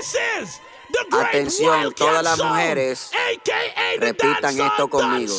this is. Atención, todas las mujeres, repitan esto conmigo.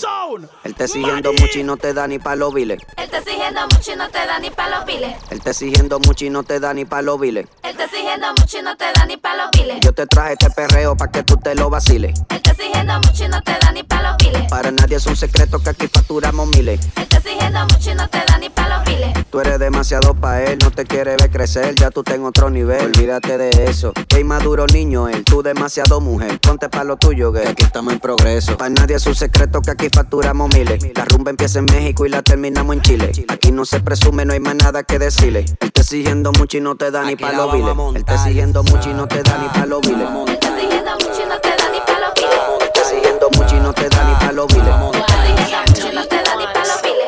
Él te siguiendo mucho y no te da ni pa' los viles. Él te siguiendo mucho y no te da ni pa' los viles. Él te siguiendo mucho y no te da ni pa' los viles. Él te siguiendo mucho y no te da ni pa' los viles. Yo te traje este perreo pa' que tú te lo vaciles. Él te siguiendo mucho y no te da ni pa' los viles. Para nadie es un secreto que aquí facturamos miles. Él te siguiendo mucho y no te da ni pa' los viles. Tú eres demasiado pa' él, no te quiere ver crecer, ya tú tengo otro nivel. Olvídate de eso. Qué maduro niño él, tú demasiado mujer. Ponte pa' lo tuyo, que aquí estamos en progreso. Para nadie es un secreto que aquí facturamos miles. La rumba empieza en México y la terminamos en Chile. Aquí no se presume, no hay más nada que decirle. Él te siguiendo mucho y no te da ni pa' los viles. Él te siguiendo mucho y no te da ni pa' los viles. Él te siguiendo mucho y no te da ni pa' los viles. Él te siguiendo mucho y no te da ni pa' los viles. Pa'.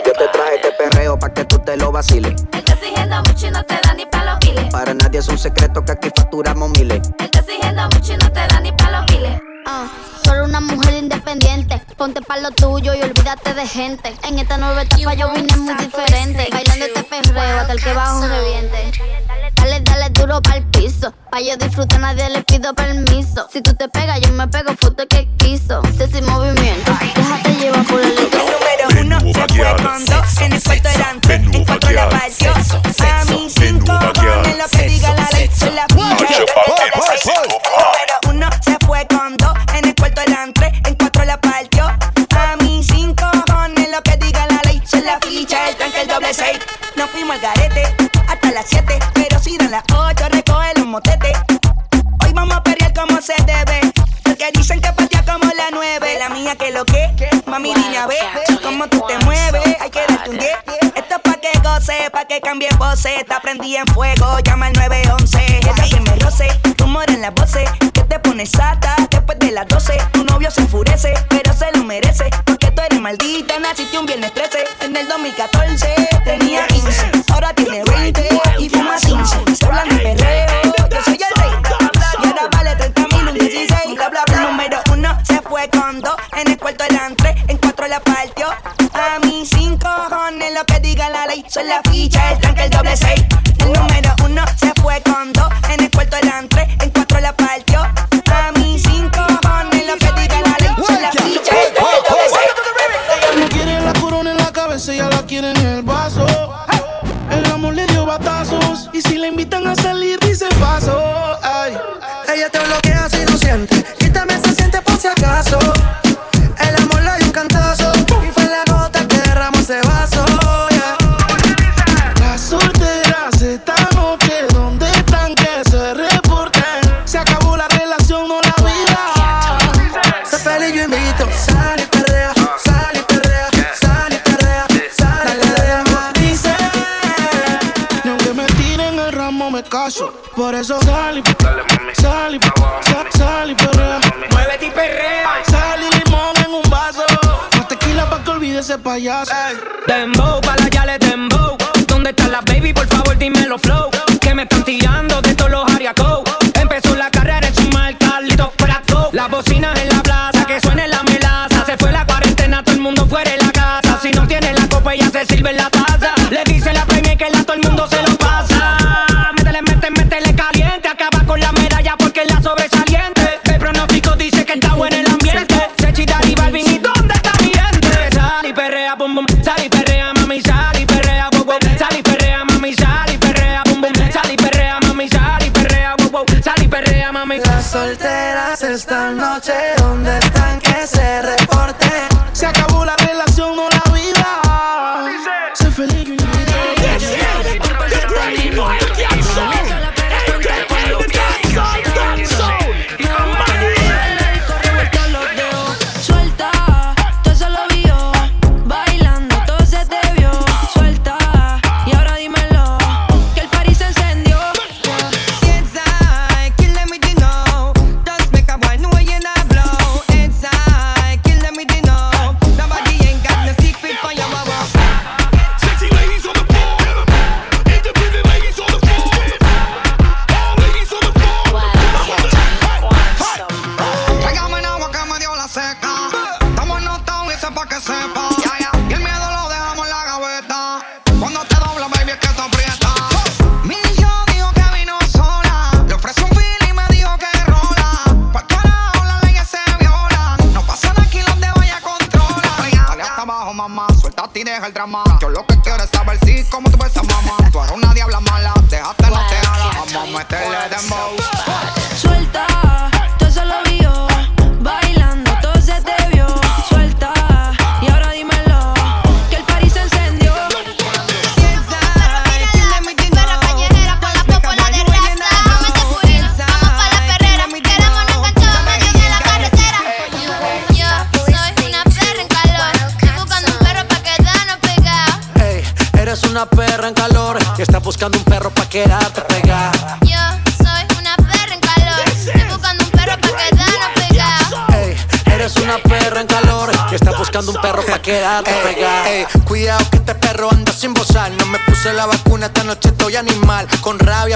Yo te traje este perreo pa' que tú te lo vaciles. Él te siguiendo mucho y no te da ni pa' nadie es un secreto que aquí facturamos miles. Él te siguiendo mucho y no te da ni pa' los viles. Ah, solo una mujer independiente. Ponte pa' lo tuyo y olvídate de gente. En esta nueva etapa yo vine muy diferente. Bailando este perreo hasta el que bajo reviente. Dale, dale duro pa'l piso. Pa' yo disfrutar, nadie le pido permiso. Si tú te pegas, yo me pego, foto que quiso. Sé sin movimiento, déjate llevar por el El en el cuarto delante, en cuatro la partió. A mí cinco cojones lo que diga la ley, soy la número uno se fue con dos en el cuarto delante, en cuatro la partió. A mí cinco cojones lo que diga la ley, soy la ficha, el tranque, el doble seis. Nos fuimos al garete hasta las siete, pero si dan las ocho recoge los motetes. Hoy vamos a pelear como se debe. Porque dicen que patea como la nueve. La mía que lo que, mami dime a ver cómo tú te mueves. Hay que darte un 10. Esto es pa' que goce, pa' que cambie voces. Te prendí en fuego, llama al 911. Esa que me roce, humor en la voces. Que te pones sata después de las 12. Tu novio se enfurece, pero se lo merece. Porque tú eres maldita, naciste un viernes 13. En el 2014 diga la ficha, el tranque, el doble seis. Caso. Por eso sal y sal y sal, sal y perrea. Muévete y perrea. Sal y limón en un vaso. Más tequila pa' que olvide ese payaso. Dembow, pa' la yale dembow. ¿Dónde está la baby? Por favor, dímelo flow. Que me están tirando de todos los ariacos. Empezó la carrera en su mal Carlito Prato. Las bocinas en la plaza, que suene la melaza. Se fue la cuarentena, todo el mundo fuera de la casa. Si no tiene la copa, ella se sirve en la taza. Le dice la solteras esta noche, ¿dónde están que se reporten? Se acabó la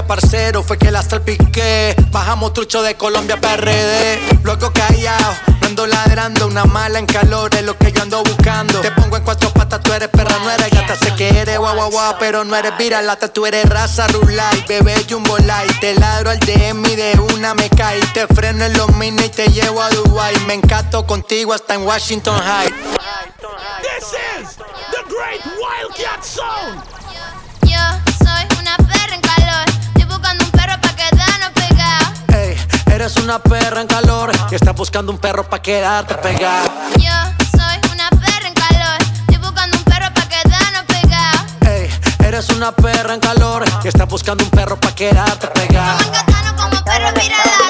parcero, fue que la salpiqué. Bajamos trucho de Colombia PRD. Luego callado, ando ladrando. Una mala en calor es lo que yo ando buscando. Te pongo en cuatro patas, tú eres perra, no eres gata. Sé que eres guau guau pero no eres viralata. Tú eres raza rulay, bebé jumbo light. Te ladro al DM y de una me cae. Te freno en los mini y te llevo a Dubai. Me encanto contigo hasta en Washington High. This is the Great Wildcat Sound. Una perra en calor y estás buscando un perro pa' quedarte pegada. Yo soy una perra en calor. Estoy buscando un perro pa' quedarnos pegados. Ey, eres una perra en calor y estás buscando un perro pa' quedarte. Vamos encantarnos como perros viralatas.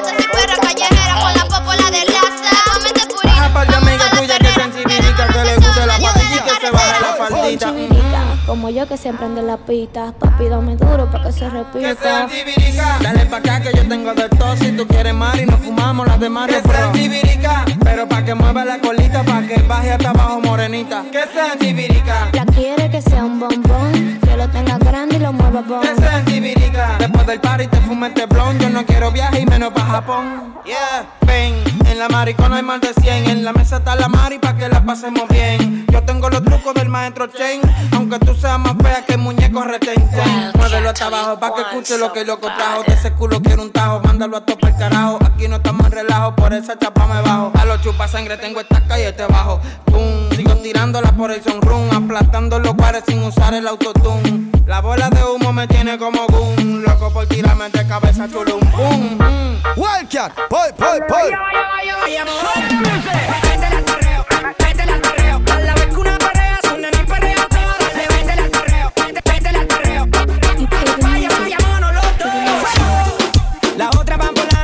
Como yo que siempre ando en la pista. Papi, dame duro pa' que se Que repita. chivirica. Dale pa' acá que yo tengo de todo. Si tú quieres mar y nos fumamos las de Mario Que sean chivirica. Pero pa' que mueva la colita, pa' que baje hasta abajo morenita. Que sean chivirica. La quiere que sea un bombón. Que lo tenga grande y lo mueva bon. Que sean chivirica. Después del party te fumes este blon. Yo no quiero viaje y menos pa' Japón. Yeah, ven. En la maricona hay más de 100. En la mesa está la mari pa' que la pasemos bien. Yo tengo los trucos del maestro Chen. Aunque tú seas más fea que el muñeco retenten. Muévelo hasta abajo pa' que escuche lo que loco trajo. De ese culo quiero un tajo. Mándalo a tope el carajo. Aquí no estamos en relajo. Por esa chapa me bajo. A los chupas sangre tengo esta calle te bajo. Pum. Sigo tirándola por el sonrun. Aplastando los bares sin usar el autotune. La bola de humo me tiene como boom. Loco por tirarme de cabeza chulum. Boom. boom. Wildcat, boy, boy, boy. La otra van por la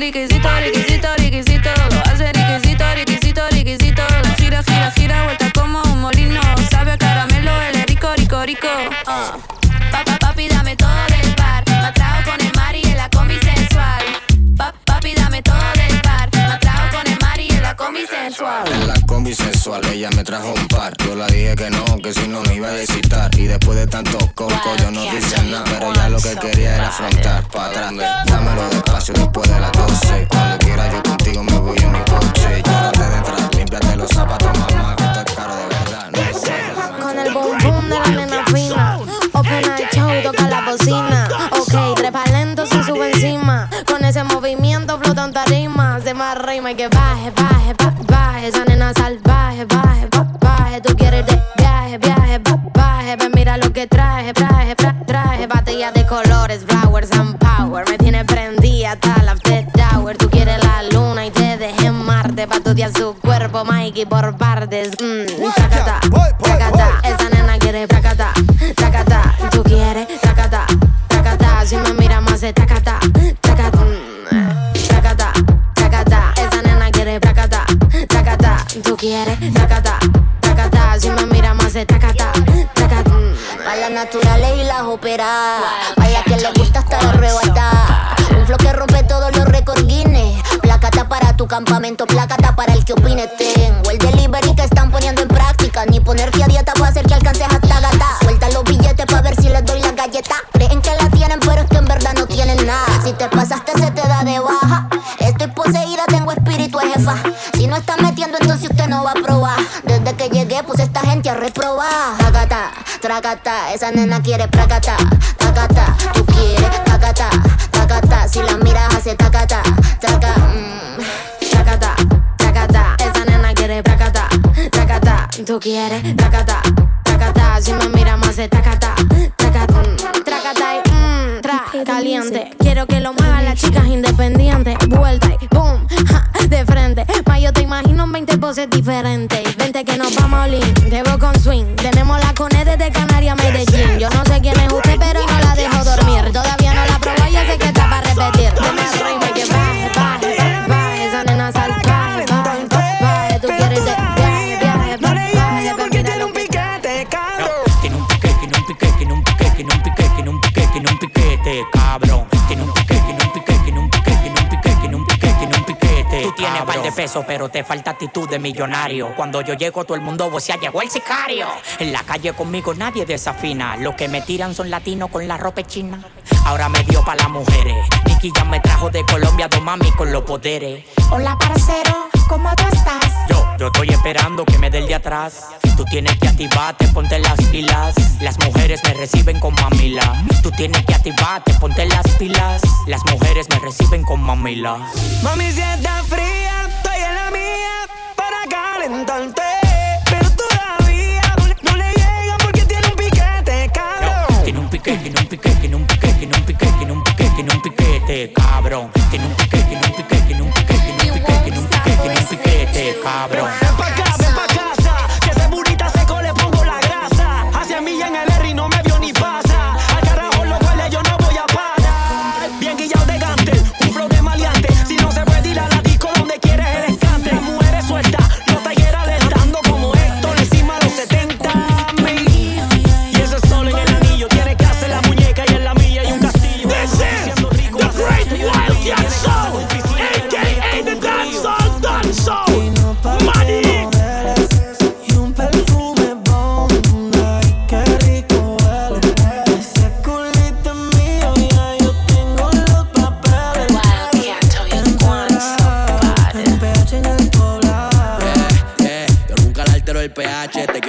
Clique, clique, si sensual, ella me trajo un par. Yo la dije que no, que si no me iba a excitar. Y después de tanto coco, yo no dije nada. Pero ya lo que quería era afrontar. Pa' atrás, dámelo despacio después de las 12. Cuando quiera yo contigo me voy en mi coche. Llórate detrás, límpiate los zapatos, mamá, que esto es caro de verdad. No. Con el boom boom de la nena fina. Open el show, toca la bocina. Ok, trepa lento sin sube encima. Con ese movimiento flotan tarima. Se más rima y que baje, baje, ba- baje. Esa nena salvaje, que traje, traje, tra- traje. Batalla de colores, flowers and power. Me tiene prendida la after tower. Tú quieres la luna y te dejé en Marte. Pa' estudiar su cuerpo, Mikey, por partes. Mmm, tacata, tacata. Esa nena quiere tacata, tacata. Tú quieres tacata, tacata. Si me mira más de tacata, tacata. mm, Tacata, tacata. Esa nena quiere tacata, tacata. Tú quieres tacata, tacata. Si me mira más de tacata. Las naturales y las operadas. A las que les gusta estar arrebatada. Un flow que rompe todos los récords Guinness. Placata para tu campamento, placata para el que opine. Tengo Esa nena quiere pracata. Tacata, tú quieres tacata, tacata. Si la miras, hace tacata, taca, mm. Tacata, tacata. Esa nena quiere tacata, tacata. Tú quieres tacata, tacata. Si me mira más de tacata, tacata. mm, Tracata y mmm, tra, caliente. Quiero que lo muevan las chicas independientes. Vuelta y boom, 20 poses diferentes. Vente que nos vamos a Olin, llego con swing. Tenemos la cone desde Canarias a Medellín. Yo no sé quién es usted, de pesos, pero te falta actitud de millonario. Cuando yo llego, todo el mundo vocea, llegó el sicario. En la calle conmigo nadie desafina. Los que me tiran son latinos con la ropa china. Ahora me dio pa' las mujeres. Nicky ya me trajo de Colombia dos mami con los poderes. Hola, parcero, ¿cómo tú estás? Yo, yo estoy esperando que me dé el de atrás. Tú tienes que activarte, ponte las pilas. Las mujeres me reciben con mamila. Tú tienes que activarte, ponte las pilas. Las mujeres me reciben con mamila. Mami, si está fría, para calentarte. Pero todavía no, no le llega porque tiene un piquete, cabrón. Tiene un pique, tiene un pique, tiene un pique, tiene un pique, tiene un pique, tiene un piquete, cabrón. Tiene un pique, tiene un pique, tiene un pique, tiene un pique, tiene un pique, tiene un piquete, cabrón.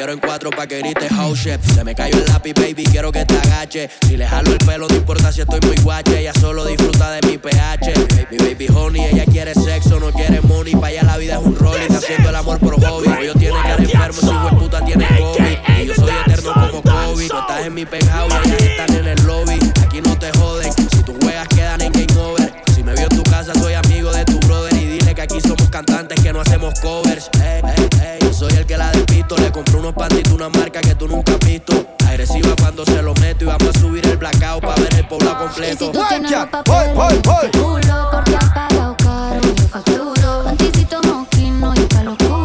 Quiero en cuatro pa' que grites house chef. Se me cayó el lápiz, baby, quiero que te agache. Si le jalo el pelo, no importa si estoy muy guache. Ella solo disfruta de mi pH. Mi baby honey, ella quiere sexo, no quiere money. Pa' allá la vida es un rol y está haciendo el amor por hobby. Yo tiene cara enfermo, si de puta tiene COVID. Y yo soy eterno como Kobe. No estás en mi penthouse, ellas están en el lobby. Aquí no te joden, si tú juegas quedan en game over. Si me vio en tu casa, soy amigo de tu aquí somos cantantes que no hacemos covers. Ey, ey, ey, yo soy el que la despisto. Le compré unos pantitos, una marca que tú nunca has visto. Agresiva cuando se lo meto y vamos a subir el blackout para ver el pueblo completo. Tú tienes los papeles, tu culo, porque has pagado caro, yo facturo. Panticito moquino y oscuro.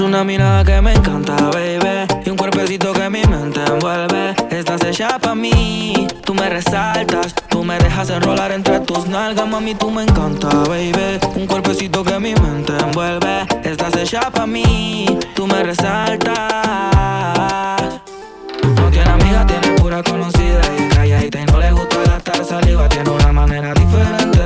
Tienes una mirada que me encanta, baby. Y un cuerpecito que mi mente envuelve. Estás hecha pa' mí, tú me resaltas. Tú me dejas enrolar entre tus nalgas, mami, tú me encanta, baby. Un cuerpecito que mi mente envuelve. Estás hecha pa' mí, tú me resaltas. No tiene amiga, tiene pura conocida. Y calladita y no le gusta gastar saliva. Tiene una manera diferente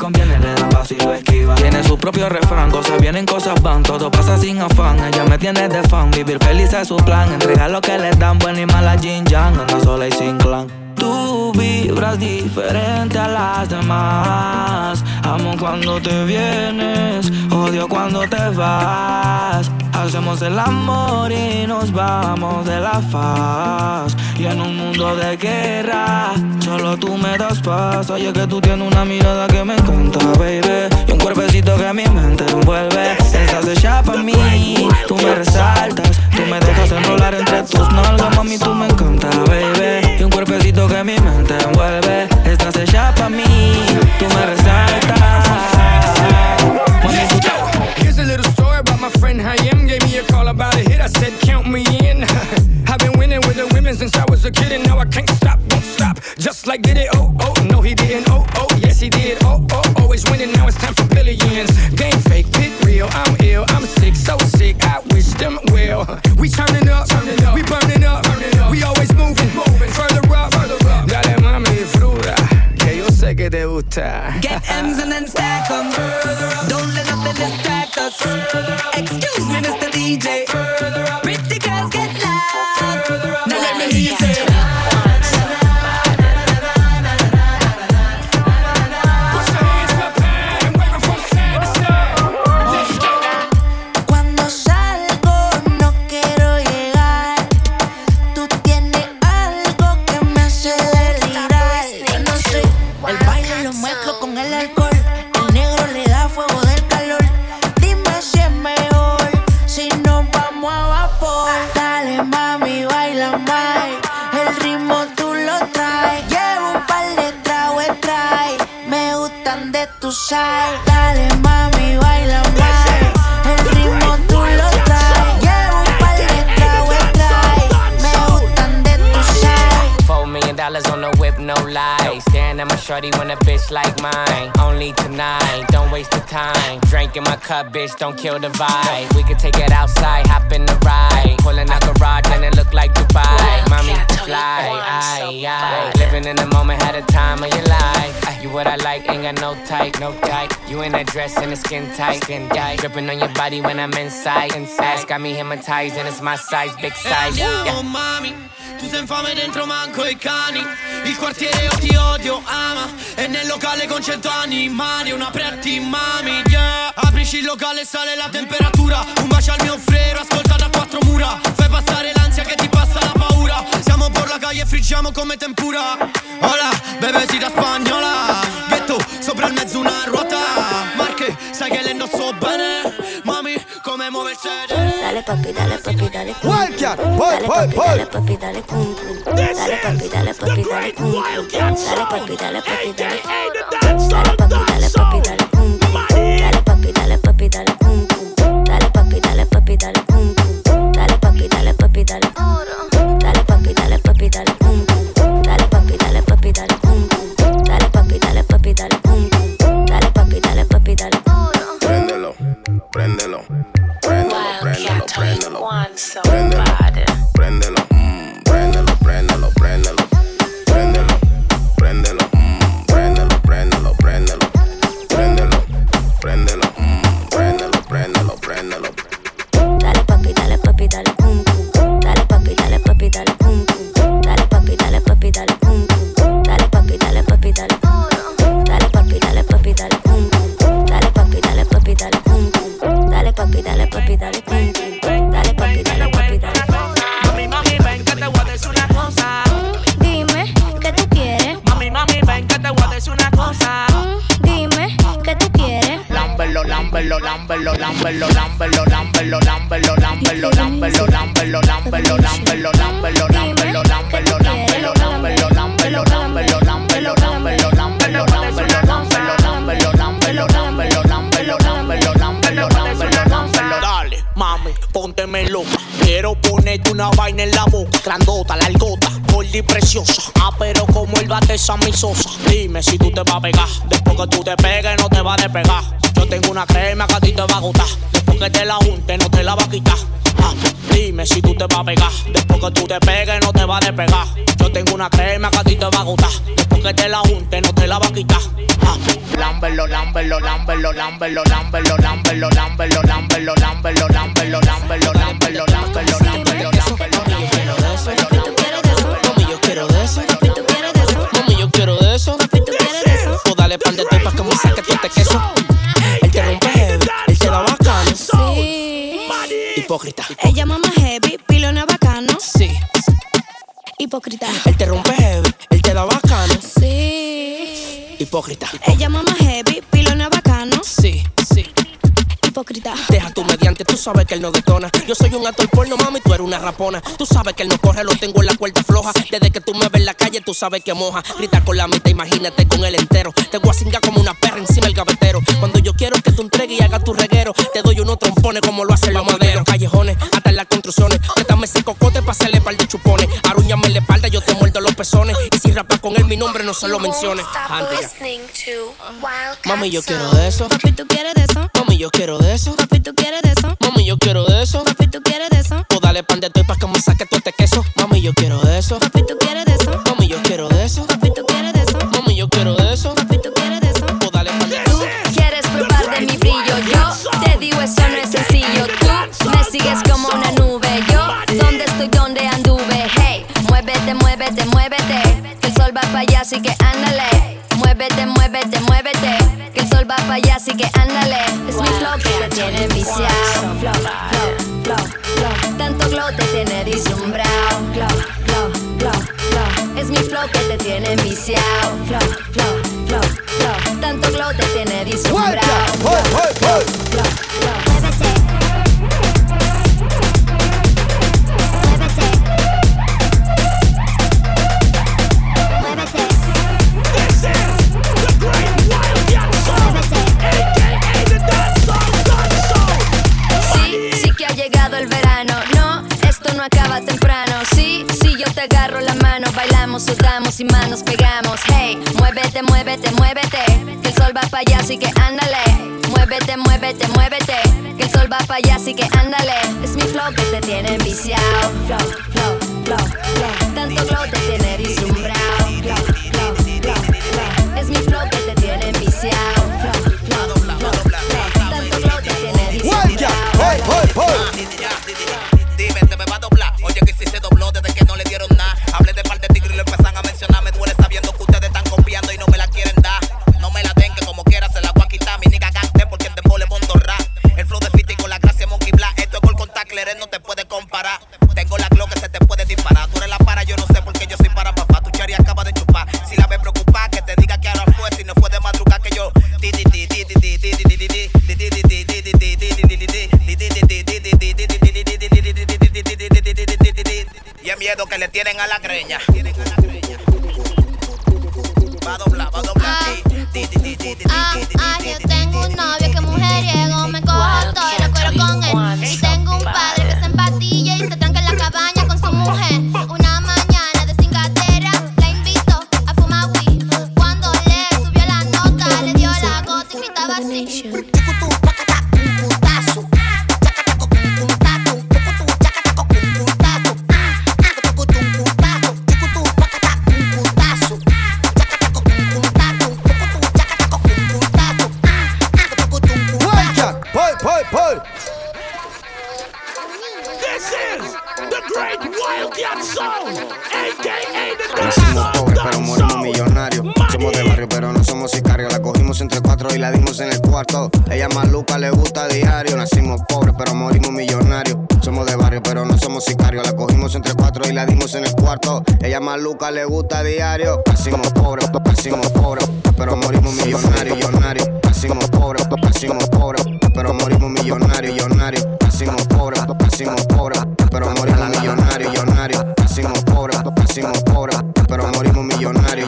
conviene, le da paso y lo. Tiene su propio refrán, cosas vienen, cosas van. Todo pasa sin afán. Ella me tiene de fan. Vivir feliz es su plan. Entregar lo que le dan, buena y mala Jin Yang. Anda sola y sin clan. Tú vibras diferente a las demás. Amo cuando te vienes, odio cuando te vas. Hacemos el amor y nos vamos de la faz. Y en un mundo de guerra, solo tú me das paz. Oye, que tú tienes una mirada que me encanta, baby. Y un cuerpecito que mi mente envuelve. Estás hecha pa' mí, tú me resaltas. Tú me dejas enrolar entre tus nalgas, mami, tú me encanta, baby. Y un cuerpecito que mi mente envuelve. Estás hecha pa' mí, tú me resaltas. Mami, Here's a little story about my friend Hayem. Gave me a call about a hit. I said, Count me winning with the women since I was a kid, and now I can't stop, won't stop. Just like did it. Oh, oh, no, he didn't. Oh, oh, yes, he did. Oh, oh, always winning. Now it's time for billions. Game fake, pit real. I'm ill. I'm sick, so sick. I wish them well. We turning up, turning up. We burning up, burning up. We always moving, moving. Further up, further up. Dale, mami, disfruta. Que yo sé que te gusta. Get M's and then stack 'em. Don't let nothing distract us. Excuse me, Mr. DJ. Don't kill the vibe. We can take it outside, hop in the ride. Pulling out garage and it look like Dubai. Mommy, fly, aye, aye. Living in the moment, had a time of your life. You what I like, ain't got no type, no type. You in that dress and the skin tight, skin tight. Dripping on your body when I'm inside, inside. Got me hypnotized and it's my size, big size. Yeah. Oh mami, tu sei infame dentro manco i cani. Il quartiere io ti odio, ama. E nel locale con cento animali Una pretty mami, yeah. Aprici il locale, sale la temperatura. Un bacio al mio frero, ascolta da quattro mura. Fai passare l'ansia che ti passa la paura. Siamo por la calle e friggiamo come tempura. Hola, bebesita spagnola. Ghetto, sopra il mezzo una ruota. Marche, sai che le indosso bene come muove il sedere Dale papi, dale papi, dale cum. Wildcat, Dale boy, boy, papi, boy. dale papi, dale cum cum. Dale papi, dale papi, dale cum cum. Dale papi, dale papi, dale. Dale papi, dale papi, dale cum cum. Dale papi, dale papi, dale cum cum. Dale papi, dale papi, dale cum cum. Juan so Prendelo, bad. Prendelo. Pero como el bate esa mi sosa. Dime si tú te vas a pegar. Después que tú te pegues, no te va a despegar. Yo tengo una crema que a ti te va a gustar. Después que te la junte, no te la va a quitar. Ah, dime si tú te vas a pegar. Después que tú te pegues, no te va a despegar. Yo tengo una crema que a ti te va a gustar. Después que te la junte, no te la va a quitar. Ah, lámbelo, lámbelo, lámbelo, lámbelo, lámbelo, lámbelo, lámbelo, lámbelo, lámbelo, lámbelo, lámbelo, lámbelo, lámbelo, lámbelo, lámbelo, Mami, yo quiero de eso. Mami, yo quiero de eso. O dale pan de pa' que me saque todo este queso. Él te rompe heavy, él te da bacano. Sí. Hipócrita. Ella mama heavy, pilona bacano. Sí. Hipócrita. Él te rompe heavy, él te da bacano. Sí. Hipócrita. Ella mama heavy, pilona bacano. Sí. Hipócrita. Deja tu mediante, tú sabes que él no detona. Yo soy un actor porno, mami, tú eres una rapona. Tú sabes que él no corre, lo tengo en la cuerda floja. Desde que tú me ves en la calle, tú sabes que moja. Grita con la mitad, imagínate con el entero. Te voy a cingar como una perra encima del gavetero. Cuando yo quiero que tú entregues y hagas tu reguero, te doy unos trompones como lo hacen los maderos. Callejones, hasta en las construcciones. Préstame ese cocote pa' hacerle par de chupones. Arúñame en la espalda, yo te muerdo los pezones. Y si rapas con él, mi nombre no se lo menciones. Mami, yo quiero de eso. Papi, ¿tú quieres de eso? Yo quiero de eso. Papi, ¿tú quieres de eso? Mami, yo quiero de eso. Papi, ¿tú quieres de eso? O dale pan de toy pa' que me saque todo este queso. Mami, yo quiero de eso. Papi, ¿tú quieres de eso? Mami, yo quiero de eso. Papi, ¿tú quieres de eso? Mami, yo quiero de eso. Papi, ¿tú quieres de eso? O dale pan de Tú quieres probar de mi brillo, yo te digo eso no es sencillo. Tú me sigues como una nube, yo donde estoy, donde anduve. Hey, muévete, muévete, muévete, que el sol va para allá, así que ándale. Para allá, así que ándale. Es mi flow que te tiene viciado. Flow, flow, flow, flow. Tanto glow te tiene deslumbrado. Flow, flow, flow, flow. Es mi flow que te tiene viciado. Flow, flow, flow, flow. Tanto glow te tiene deslumbrado. Allá, así que ándale. Es mi flow que te tiene flow, y la dimos en el cuarto. Ella maluca, le gusta diario. Nacimos pobres pero morimos millonarios. Somos de barrio pero no somos sicarios. La cogimos entre cuatro y la dimos en el cuarto. Ella maluca, le gusta diario. Nacimos pobres, nacimos pobres pero morimos millonarios, millonarios. Nacimos pobres, nacimos pobres pero morimos millonarios, millonarios. Nacimos pobres, nacimos pobres pero morimos millonarios, millonarios. Nacimos pobres, nacimos pobres pero morimos millonarios.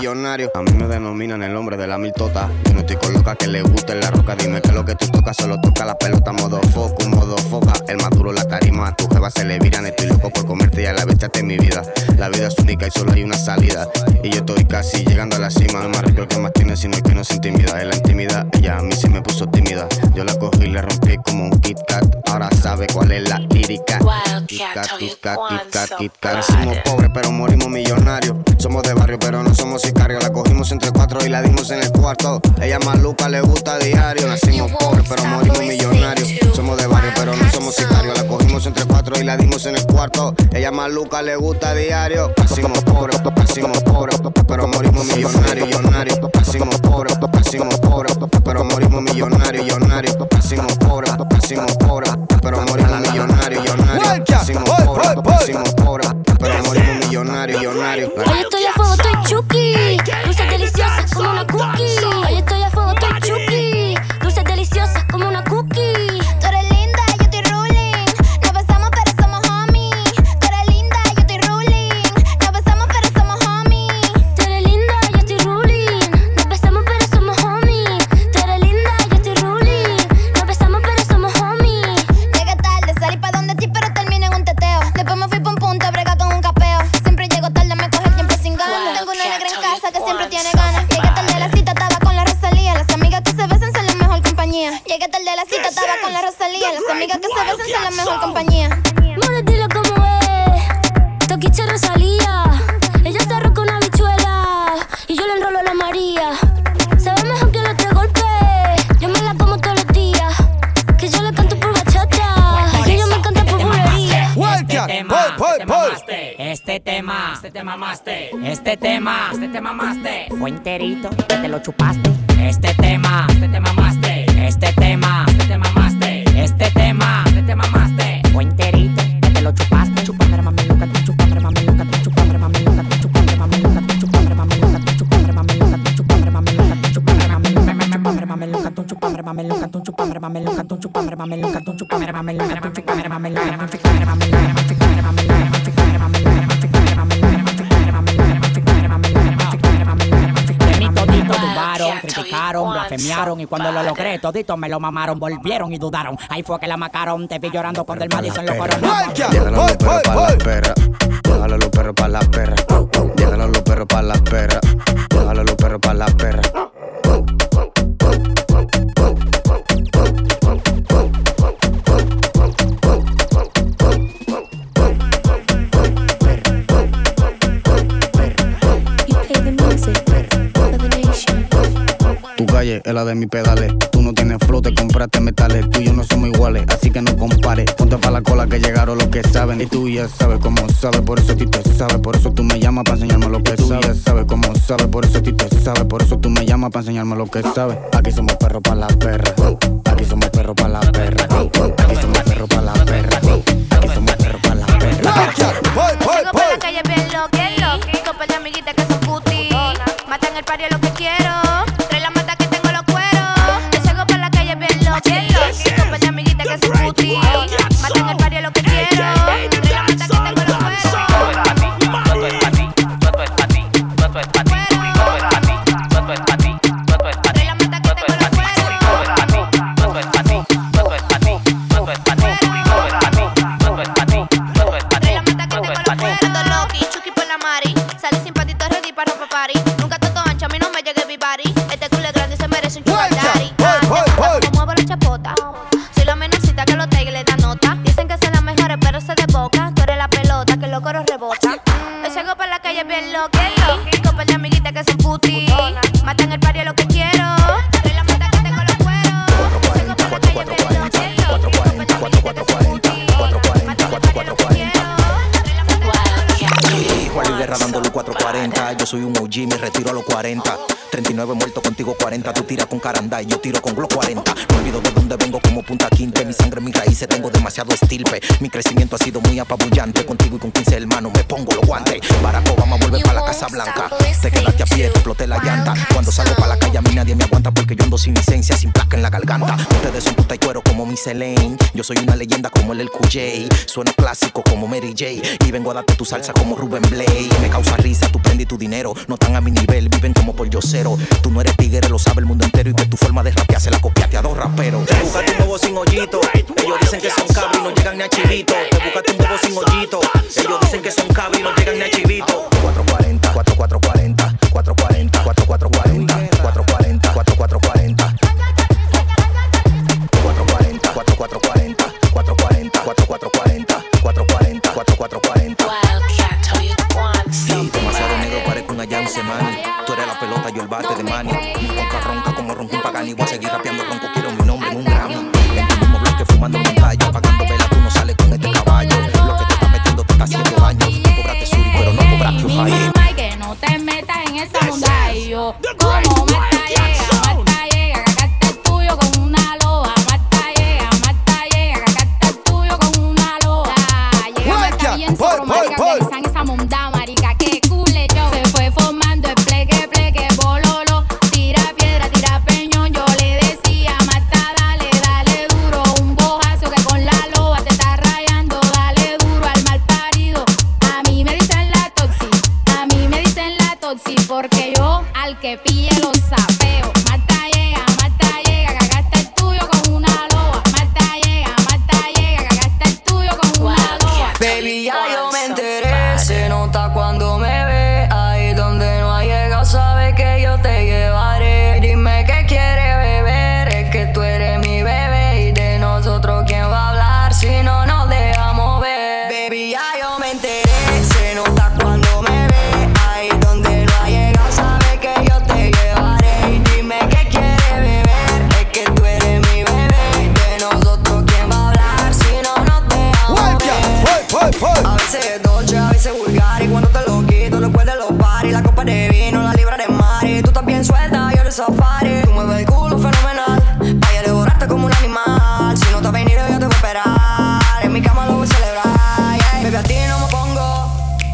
Millonario. A mí me denominan el hombre de la mil tota. Yo no estoy con loca que le guste la roca. Dime que lo que tú tocas solo toca la pelota. Modo foco, modo foca. El maduro, la tarima. A tu jeva se le viran. Estoy loco por comerte y a la vez en mi vida. La vida es única y solo hay una salida. Y yo estoy casi llegando a la cima. No es más rico el que más tiene, sino el que no se intimida. En la intimidad, ella a mí sí me puso tímida. Yo la cogí y le rompí como un Kit Kat. Ahora sabe cuál es la lírica. Kit Kat, Kit Kat, Kit Kat, Kit Kat. Nacimos pobres, pero morimos millonarios. Somos de barrio, pero no somos sicarios. La cogimos entre cuatro y la dimos en el cuarto. Ella maluca, le gusta a diario. Nacimos pobres, pero morimos millonarios. Somos de barrio, pero no somos sicarios. La cogimos entre cuatro y la dimos en el cuarto. Ella maluca, le gusta a diario. Nacimos pobres, nacimos pobres, pero morimos millonarios, millonarios. Nacimos pobres, nacimos pobres, pero morimos millonarios, millonarios. Nacimos pobres, nacimos pobres, pero morimos millonarios, millonarios. Nacimos pobres, nacimos pobres, morimos millonarios, millonarios. Hoy estoy a fuego, estoy chuki. Dulces deliciosas como una cookie. Hoy estoy a este te mamaste. Este tema, este te mamaste. Fue enterito que te lo chupaste. Este tema, este te mamaste. Todito me lo mamaron, volvieron y dudaron. Ahí fue que la macaron, te vi llorando cuando el Madison lo coronó. Déjalo los perros pa' las perras. Déjalo los perros pa' las perras. Déjalo los perros pa' las perras. Déjalo los perros pa' las perras. Tu calle es la de mis pedales. No tienes flote, compraste metales. Tú y yo no somos iguales, así que no compares. Ponte pa' la cola que llegaron los que saben. Y tú ya sabes cómo sabes, por eso a ti te sabe. Por eso tú me llamas para enseñarme lo que sabes. Tú ya sabes cómo sabes, por eso a ti te sabe. Por eso tú me llamas para enseñarme lo que sabes. Aquí somos perros para las perras. Aquí somos perros para las perras. Aquí somos perros para las perras. Aquí somos perros para las perras. Sigo por la a los 40. 39 muertos contigo 40. Tú tiras con caranda y yo tiro con Glock 40. No olvido de dónde vengo como punta quinte. Mi sangre, mis raíces, tengo demasiado estilpe. Mi crecimiento ha sido muy apabullante. Contigo y con 15 hermanos me pongo los guantes. Barack Obama vuelve para la Casa Blanca. Te quedaste a pie, te exploté la llanta. Cuando salgo para la calle a mí nadie me aguanta porque yo ando sin licencia, sin placa en la garganta. Ustedes son puta y cuero como mi Elaine. Yo soy una leyenda como el El QJ. Sueno clásico como Mary J. Y vengo a darte tu salsa como Ruben Blade. Me tu dinero. No están a mi nivel, viven como por yo cero. Tú no eres tigre, lo sabe el mundo entero. Y que tu forma de rapear se la copiaste a dos raperos. Te buscaste un bobo sin hoyito. Ellos dicen que son cabros y no llegan ni a chivito. Te buscaste un bobo sin hoyito. Ellos dicen que son cabros y no llegan ni a chivito. 440, 4440, 440, 4440, 440, 4440. 440, 4440, 440, 4440, 440, 4440. Bate de Manny. Mi ronca como ronca un pagani. Voy a seguir rapeando ronco, quiero mi nombre en un Grammy. En tu mismo bloque fumando un gallo. Apagando vela, tú no sales con este caballo. Lo que te está metiendo te está haciendo daño. Tú cobraste suri, pero no cobraste un que no te metas en esa mundillo. Como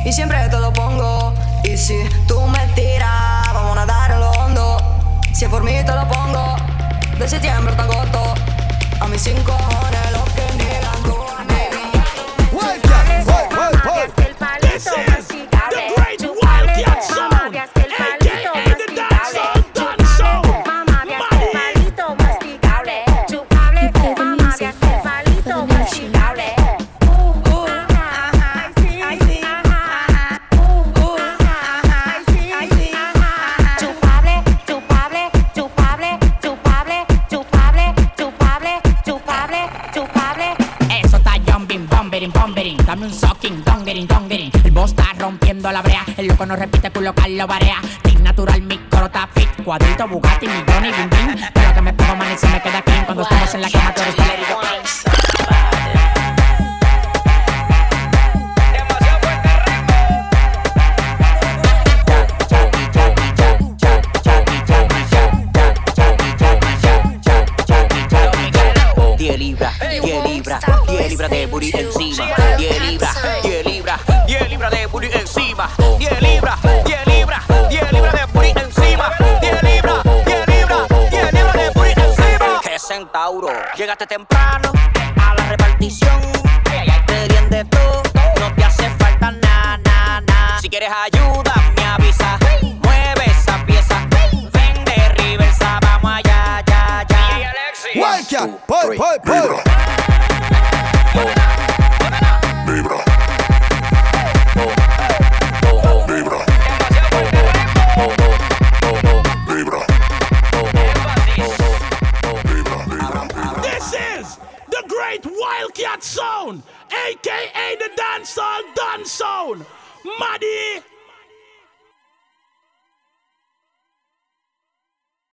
Y siempre te lo pongo. Y si tú me tiras Vamos a nadar en lo hondo. Si es por mí te lo pongo De septiembre hasta agosto A mis cinco cojones loco no repite, culo Carlos Barea. Tic natural, mi corota fit. Cuadrito, Bugatti, millones, bim bim. Pero que me pongo man y me queda clean. Cuando estamos en la cama, tú eres Valerio. Diez libras, 10 libras, 10 libras de booty encima. 10 libras, llegaste temprano